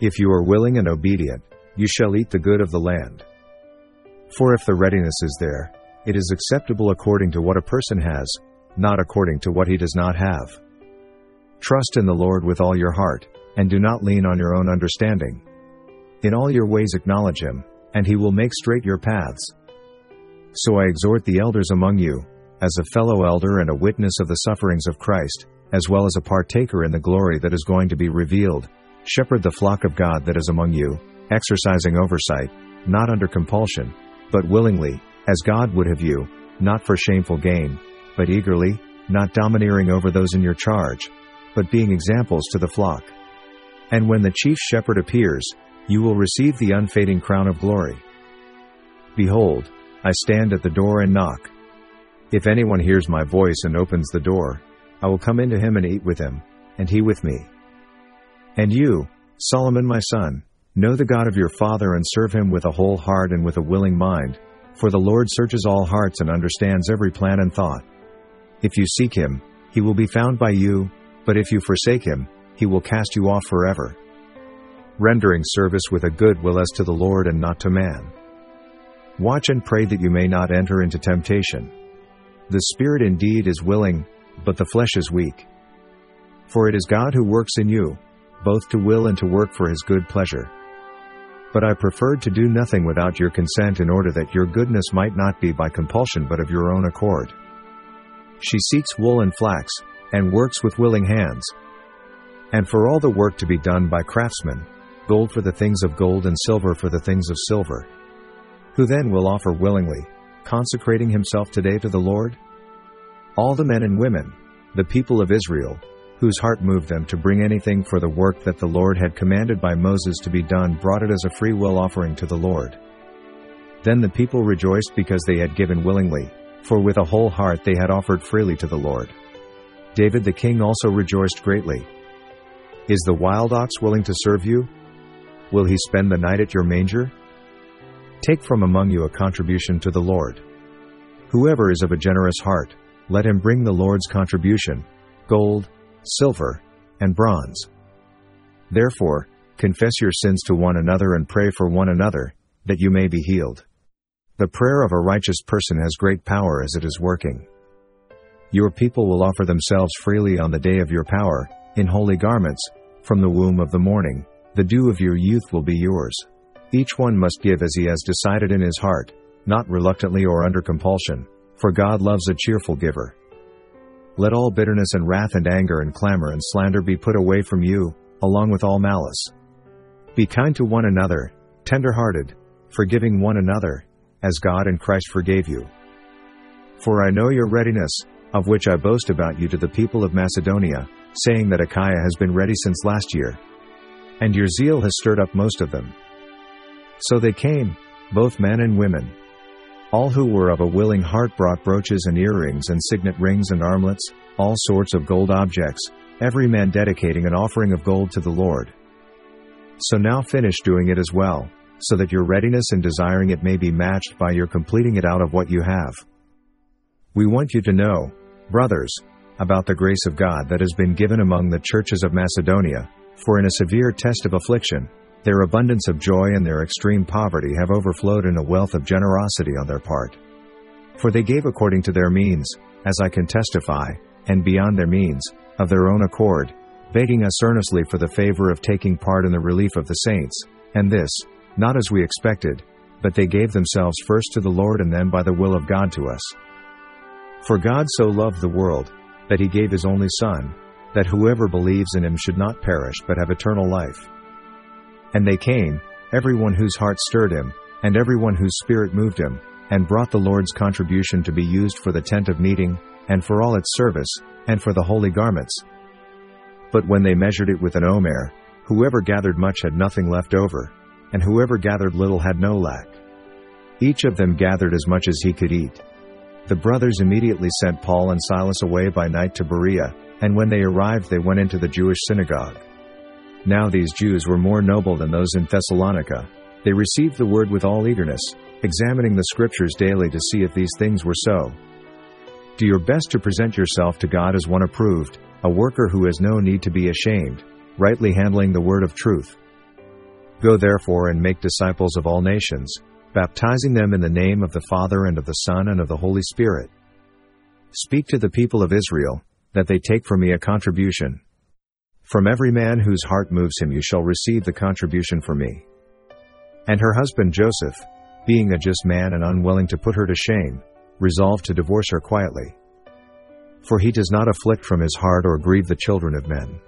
If you are willing and obedient, you shall eat the good of the land. For if the readiness is there, it is acceptable according to what a person has, not according to what he does not have. Trust in the Lord with all your heart, and do not lean on your own understanding. In all your ways acknowledge him, and he will make straight your paths. So I exhort the elders among you, as a fellow elder and a witness of the sufferings of Christ, as well as a partaker in the glory that is going to be revealed, shepherd the flock of God that is among you, exercising oversight, not under compulsion, but willingly, as God would have you, not for shameful gain, but eagerly, not domineering over those in your charge, but being examples to the flock. And when the chief shepherd appears, you will receive the unfading crown of glory. Behold, I stand at the door and knock. If anyone hears my voice and opens the door, I will come into him and eat with him, and he with me. And you, Solomon my son, know the God of your father and serve him with a whole heart and with a willing mind, for the Lord searches all hearts and understands every plan and thought. If you seek him, he will be found by you, but if you forsake him, he will cast you off forever. Rendering service with a good will as to the Lord and not to man. Watch and pray that you may not enter into temptation. The spirit indeed is willing, but the flesh is weak. For it is God who works in you, both to will and to work for his good pleasure. But I preferred to do nothing without your consent in order that your goodness might not be by compulsion but of your own accord. She seeks wool and flax, and works with willing hands. And for all the work to be done by craftsmen, gold for the things of gold and silver for the things of silver. Who then will offer willingly, consecrating himself today to the Lord? All the men and women, the people of Israel, whose heart moved them to bring anything for the work that the Lord had commanded by Moses to be done, brought it as a free will offering to the Lord. Then the people rejoiced because they had given willingly, for with a whole heart they had offered freely to the Lord. David the king also rejoiced greatly. Is the wild ox willing to serve you? Will he spend the night at your manger? Take from among you a contribution to the Lord. Whoever is of a generous heart, let him bring the Lord's contribution gold, silver, and bronze. Therefore, confess your sins to one another and pray for one another, that you may be healed. The prayer of a righteous person has great power as it is working. Your people will offer themselves freely on the day of your power, in holy garments, from the womb of the morning, the dew of your youth will be yours. Each one must give as he has decided in his heart, not reluctantly or under compulsion, for God loves a cheerful giver. Let all bitterness and wrath and anger and clamor and slander be put away from you, along with all malice. Be kind to one another, tender hearted, forgiving one another, as God and Christ forgave you. For I know your readiness, of which I boast about you to the people of Macedonia, saying that Achaia has been ready since last year. And your zeal has stirred up most of them. So they came, both men and women. All who were of a willing heart brought brooches and earrings and signet rings and armlets, all sorts of gold objects, every man dedicating an offering of gold to the Lord. So now finish doing it as well, so that your readiness in desiring it may be matched by your completing it out of what you have. We want you to know, brothers, about the grace of God that has been given among the churches of Macedonia, for in a severe test of affliction, their abundance of joy and their extreme poverty have overflowed in a wealth of generosity on their part. For they gave according to their means, as I can testify, and beyond their means, of their own accord, begging us earnestly for the favor of taking part in the relief of the saints, and this, not as we expected, but they gave themselves first to the Lord and then by the will of God to us. For God so loved the world, that he gave his only Son, that whoever believes in him should not perish but have eternal life. And they came, everyone whose heart stirred him, and everyone whose spirit moved him, and brought the Lord's contribution to be used for the tent of meeting, and for all its service, and for the holy garments. But when they measured it with an omer, whoever gathered much had nothing left over, and whoever gathered little had no lack. Each of them gathered as much as he could eat. The brothers immediately sent Paul and Silas away by night to Berea, and when they arrived they went into the Jewish synagogue. Now these Jews were more noble than those in Thessalonica. They received the word with all eagerness, examining the scriptures daily to see if these things were so. Do your best to present yourself to God as one approved, a worker who has no need to be ashamed, rightly handling the word of truth. Go therefore and make disciples of all nations, baptizing them in the name of the Father and of the Son and of the Holy Spirit. Speak to the people of Israel, that they take from me a contribution. From every man whose heart moves him you shall receive the contribution for me. And her husband Joseph, being a just man and unwilling to put her to shame, resolved to divorce her quietly. For he does not afflict from his heart or grieve the children of men.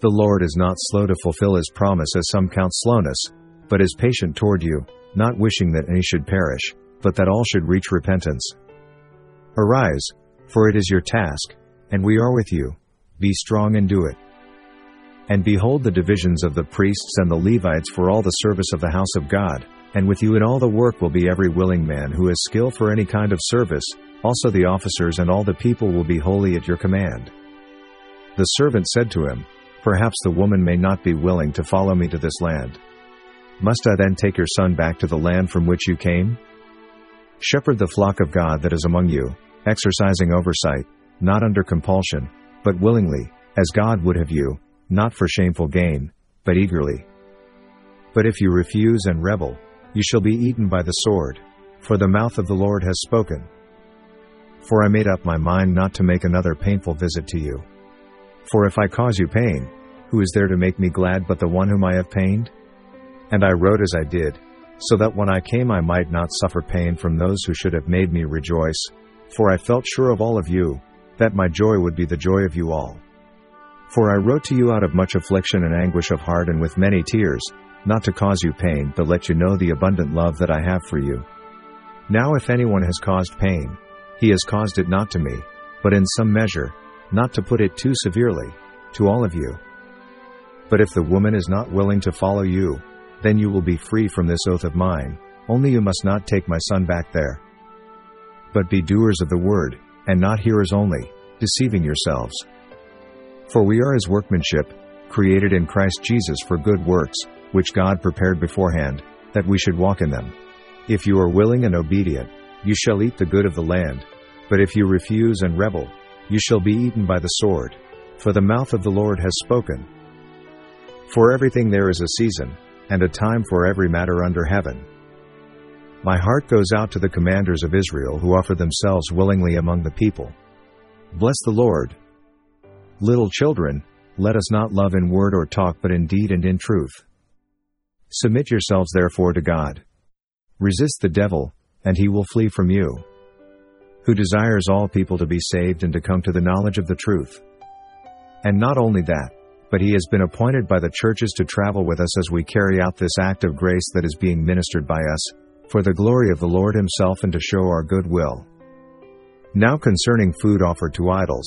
The Lord is not slow to fulfill his promise as some count slowness, but is patient toward you, not wishing that any should perish, but that all should reach repentance. Arise, for it is your task, and we are with you. Be strong and do it. And behold the divisions of the priests and the Levites for all the service of the house of God, and with you in all the work will be every willing man who has skill for any kind of service, also the officers and all the people will be holy at your command. The servant said to him, Perhaps the woman may not be willing to follow me to this land. Must I then take your son back to the land from which you came? Shepherd the flock of God that is among you, exercising oversight, not under compulsion, but willingly, as God would have you, not for shameful gain, but eagerly. But if you refuse and rebel, you shall be eaten by the sword, for the mouth of the Lord has spoken. For I made up my mind not to make another painful visit to you. For if I cause you pain, who is there to make me glad but the one whom I have pained? And I wrote as I did, so that when I came I might not suffer pain from those who should have made me rejoice, for I felt sure of all of you, that my joy would be the joy of you all. For I wrote to you out of much affliction and anguish of heart and with many tears, not to cause you pain, but let you know the abundant love that I have for you. Now if anyone has caused pain, he has caused it not to me, but in some measure, not to put it too severely, to all of you. But if the woman is not willing to follow you, then you will be free from this oath of mine, only you must not take my son back there. But be doers of the word, and not hearers only, deceiving yourselves. For we are his workmanship, created in Christ Jesus for good works, which God prepared beforehand, that we should walk in them. If you are willing and obedient, you shall eat the good of the land, but if you refuse and rebel, you shall be eaten by the sword, for the mouth of the Lord has spoken. For everything there is a season, and a time for every matter under heaven. My heart goes out to the commanders of Israel who offer themselves willingly among the people. Bless the Lord. Little children, let us not love in word or talk but in deed and in truth. Submit yourselves therefore to God. Resist the devil, and he will flee from you who desires all people to be saved and to come to the knowledge of the truth. And not only that, but he has been appointed by the churches to travel with us as we carry out this act of grace that is being ministered by us, for the glory of the Lord himself and to show our good will. Now concerning food offered to idols,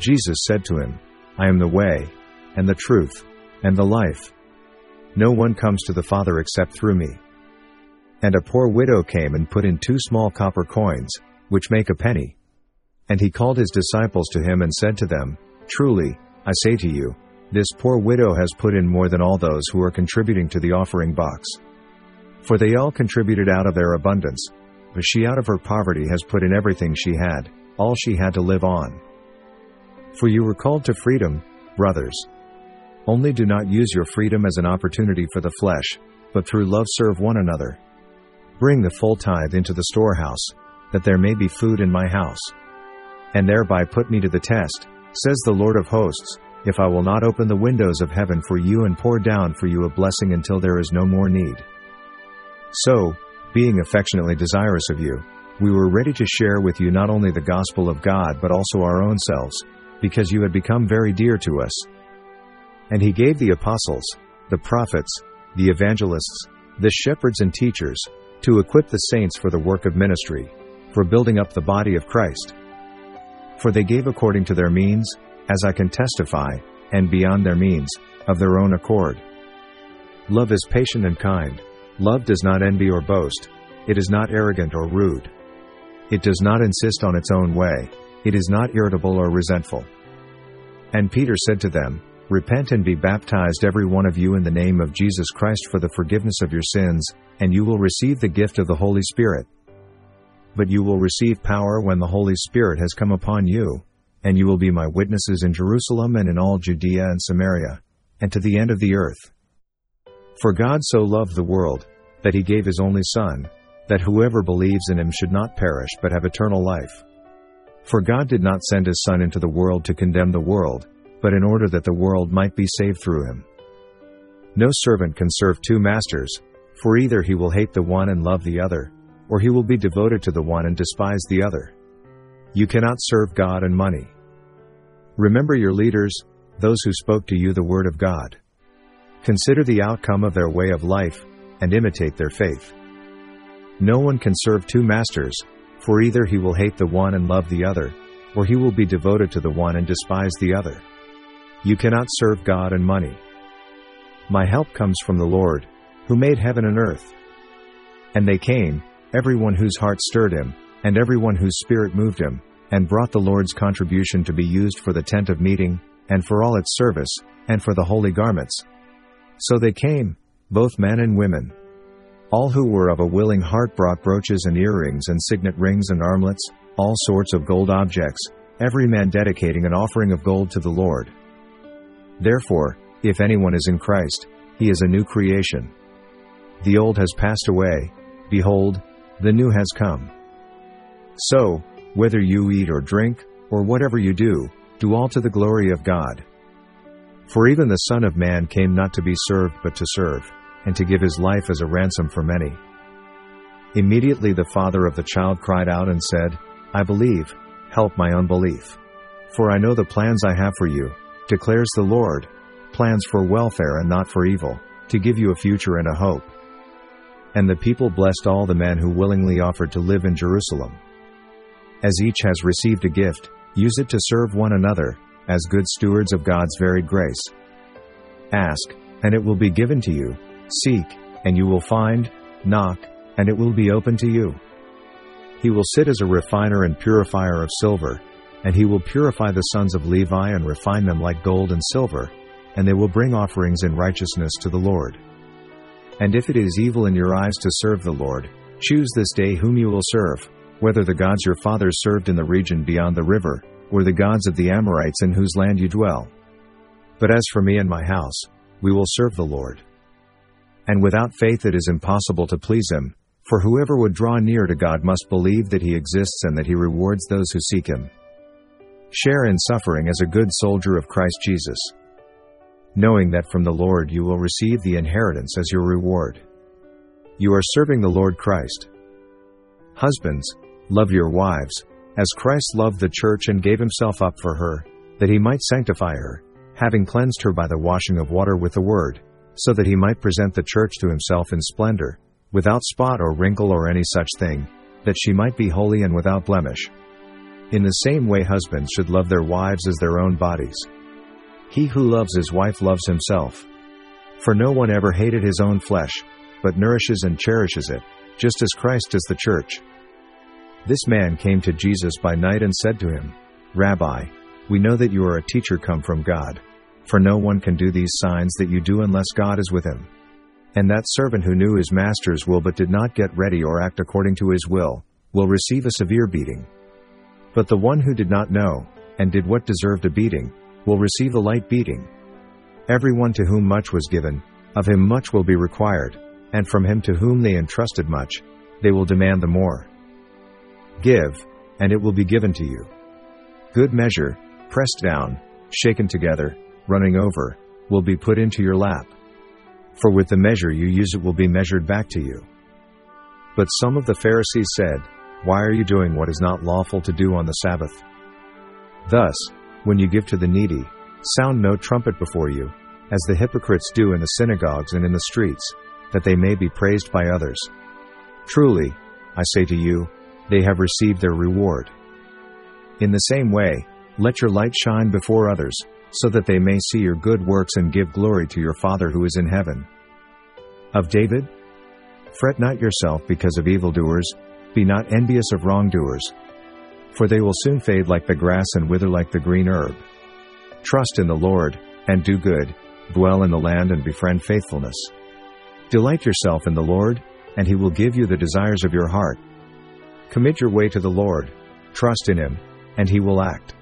Jesus said to him, I am the way, and the truth, and the life. No one comes to the Father except through me. And a poor widow came and put in two small copper coins, which make a penny. And he called his disciples to him and said to them, Truly, I say to you, this poor widow has put in more than all those who are contributing to the offering box. For they all contributed out of their abundance, but she out of her poverty has put in everything she had, all she had to live on. For you were called to freedom, brothers. Only do not use your freedom as an opportunity for the flesh, but through love serve one another. Bring the full tithe into the storehouse, that there may be food in my house. And thereby put me to the test, says the Lord of hosts, if I will not open the windows of heaven for you and pour down for you a blessing until there is no more need. So, being affectionately desirous of you, we were ready to share with you not only the gospel of God but also our own selves, because you had become very dear to us. And he gave the apostles, the prophets, the evangelists, the shepherds and teachers, to equip the saints for the work of ministry, for building up the body of Christ. For they gave according to their means, as I can testify, and beyond their means, of their own accord. Love is patient and kind, Love does not envy or boast, it is not arrogant or rude. It does not insist on its own way, it is not irritable or resentful. And Peter said to them, Repent and be baptized every one of you in the name of Jesus Christ for the forgiveness of your sins, and you will receive the gift of the Holy Spirit. But you will receive power when the Holy Spirit has come upon you, and you will be my witnesses in Jerusalem and in all Judea and Samaria, and to the end of the earth. For God so loved the world, that he gave his only Son, that whoever believes in him should not perish but have eternal life. For God did not send his Son into the world to condemn the world, but in order that the world might be saved through him. No servant can serve two masters, for either he will hate the one and love the other, or he will be devoted to the one and despise the other. You cannot serve God and money. Remember your leaders, those who spoke to you the word of God. Consider the outcome of their way of life, and imitate their faith. No one can serve two masters, for either he will hate the one and love the other, or he will be devoted to the one and despise the other. You cannot serve God and money. My help comes from the Lord, who made heaven and earth. And they came, everyone whose heart stirred him, and everyone whose spirit moved him, and brought the Lord's contribution to be used for the tent of meeting, and for all its service, and for the holy garments. So they came, both men and women, all who were of a willing heart brought brooches and earrings and signet rings and armlets, all sorts of gold objects, every man dedicating an offering of gold to the Lord. Therefore, if anyone is in Christ, he is a new creation. The old has passed away, behold, the new has come. So, whether you eat or drink, or whatever you do, do all to the glory of God. For even the Son of Man came not to be served but to serve and to give his life as a ransom for many. Immediately the father of the child cried out and said, I believe, help my unbelief. For I know the plans I have for you, declares the Lord, plans for welfare and not for evil, to give you a future and a hope. And the people blessed all the men who willingly offered to live in Jerusalem. As each has received a gift, use it to serve one another, as good stewards of God's varied grace. Ask, and it will be given to you Seek, and you will find, knock, and it will be open to you. He will sit as a refiner and purifier of silver, and he will purify the sons of Levi and refine them like gold and silver, and they will bring offerings in righteousness to the Lord. And if it is evil in your eyes to serve the Lord, choose this day whom you will serve, whether the gods your fathers served in the region beyond the river, or the gods of the Amorites in whose land you dwell. But as for me and my house, we will serve the Lord. And without faith it is impossible to please him, for whoever would draw near to God must believe that he exists and that he rewards those who seek him. Share in suffering as a good soldier of Christ Jesus, knowing that from the Lord you will receive the inheritance as your reward. You are serving the Lord Christ. Husbands, love your wives, as Christ loved the church and gave himself up for her, that he might sanctify her, having cleansed her by the washing of water with the word so that he might present the church to himself in splendor, without spot or wrinkle or any such thing, that she might be holy and without blemish. In the same way, husbands should love their wives as their own bodies. He who loves his wife loves himself. For no one ever hated his own flesh, but nourishes and cherishes it, just as Christ does the church. This man came to Jesus by night and said to him, Rabbi, we know that you are a teacher come from God for no one can do these signs that you do unless God is with him. And that servant who knew his master's will but did not get ready or act according to his will, will receive a severe beating. But the one who did not know, and did what deserved a beating, will receive a light beating. Everyone to whom much was given, of him much will be required, and from him to whom they entrusted much, they will demand the more. Give, and it will be given to you. Good measure, pressed down, shaken together, running over, will be put into your lap. For with the measure you use it will be measured back to you. But some of the Pharisees said, Why are you doing what is not lawful to do on the Sabbath? Thus, when you give to the needy, sound no trumpet before you, as the hypocrites do in the synagogues and in the streets, that they may be praised by others. Truly, I say to you, they have received their reward. In the same way, let your light shine before others, so that they may see your good works and give glory to your Father who is in heaven. Of David? Fret not yourself because of evildoers, be not envious of wrongdoers. For they will soon fade like the grass and wither like the green herb. Trust in the Lord, and do good, dwell in the land and befriend faithfulness. Delight yourself in the Lord, and he will give you the desires of your heart. Commit your way to the Lord, trust in him, and he will act.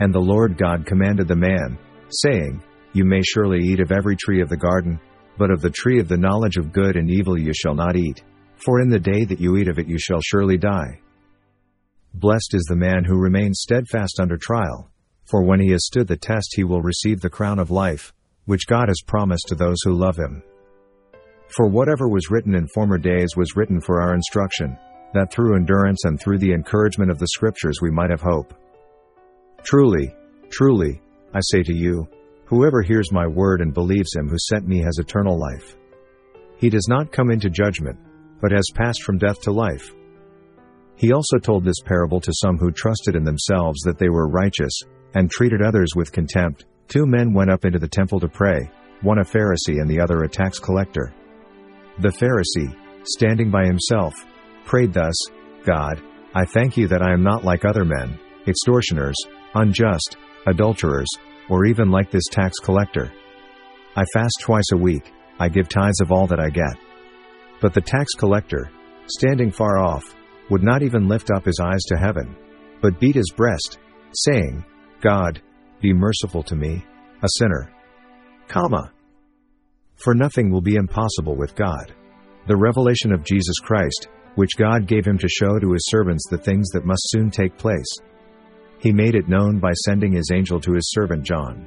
And the Lord God commanded the man, saying, You may surely eat of every tree of the garden, but of the tree of the knowledge of good and evil you shall not eat, for in the day that you eat of it you shall surely die. Blessed is the man who remains steadfast under trial, for when he has stood the test he will receive the crown of life, which God has promised to those who love him. For whatever was written in former days was written for our instruction, that through endurance and through the encouragement of the Scriptures we might have hope. Truly, truly, I say to you, Whoever hears my word and believes him who sent me has eternal life. He does not come into judgment, but has passed from death to life. He also told this parable to some who trusted in themselves that they were righteous, and treated others with contempt. Two men went up into the temple to pray, one a Pharisee and the other a tax collector. The Pharisee, standing by himself, prayed thus God, I thank you that I am not like other men, extortioners, unjust, adulterers, or even like this tax collector. I fast twice a week, I give tithes of all that I get. But the tax collector, standing far off, would not even lift up his eyes to heaven, but beat his breast, saying, God, be merciful to me, a sinner. Comma. For nothing will be impossible with God. The revelation of Jesus Christ, which God gave him to show to his servants the things that must soon take place. He made it known by sending his angel to his servant John.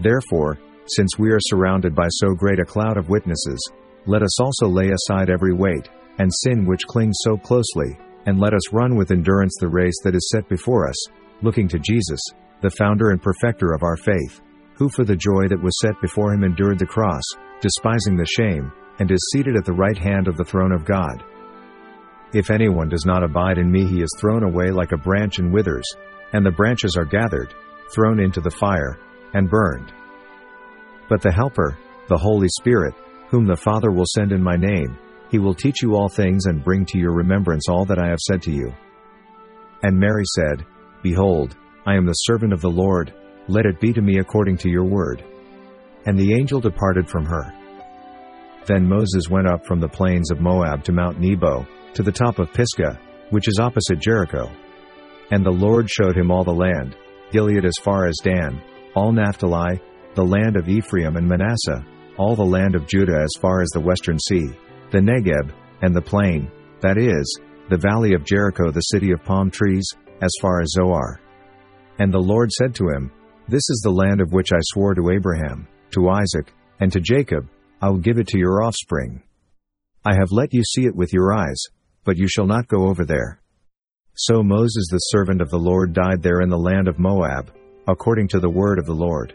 Therefore, since we are surrounded by so great a cloud of witnesses, let us also lay aside every weight, and sin which clings so closely, and let us run with endurance the race that is set before us, looking to Jesus, the founder and perfecter of our faith, who for the joy that was set before him endured the cross, despising the shame, and is seated at the right hand of the throne of God. If anyone does not abide in me, he is thrown away like a branch and withers, and the branches are gathered, thrown into the fire, and burned. But the Helper, the Holy Spirit, whom the Father will send in my name, he will teach you all things and bring to your remembrance all that I have said to you. And Mary said, Behold, I am the servant of the Lord, let it be to me according to your word. And the angel departed from her. Then Moses went up from the plains of Moab to Mount Nebo, to the top of Pisgah, which is opposite Jericho. And the Lord showed him all the land, Gilead as far as Dan, all Naphtali, the land of Ephraim and Manasseh, all the land of Judah as far as the western sea, the Negeb, and the plain, that is, the valley of Jericho the city of palm trees, as far as Zoar. And the Lord said to him, This is the land of which I swore to Abraham, to Isaac, and to Jacob, I will give it to your offspring. I have let you see it with your eyes, but you shall not go over there. So Moses the servant of the Lord died there in the land of Moab, according to the word of the Lord.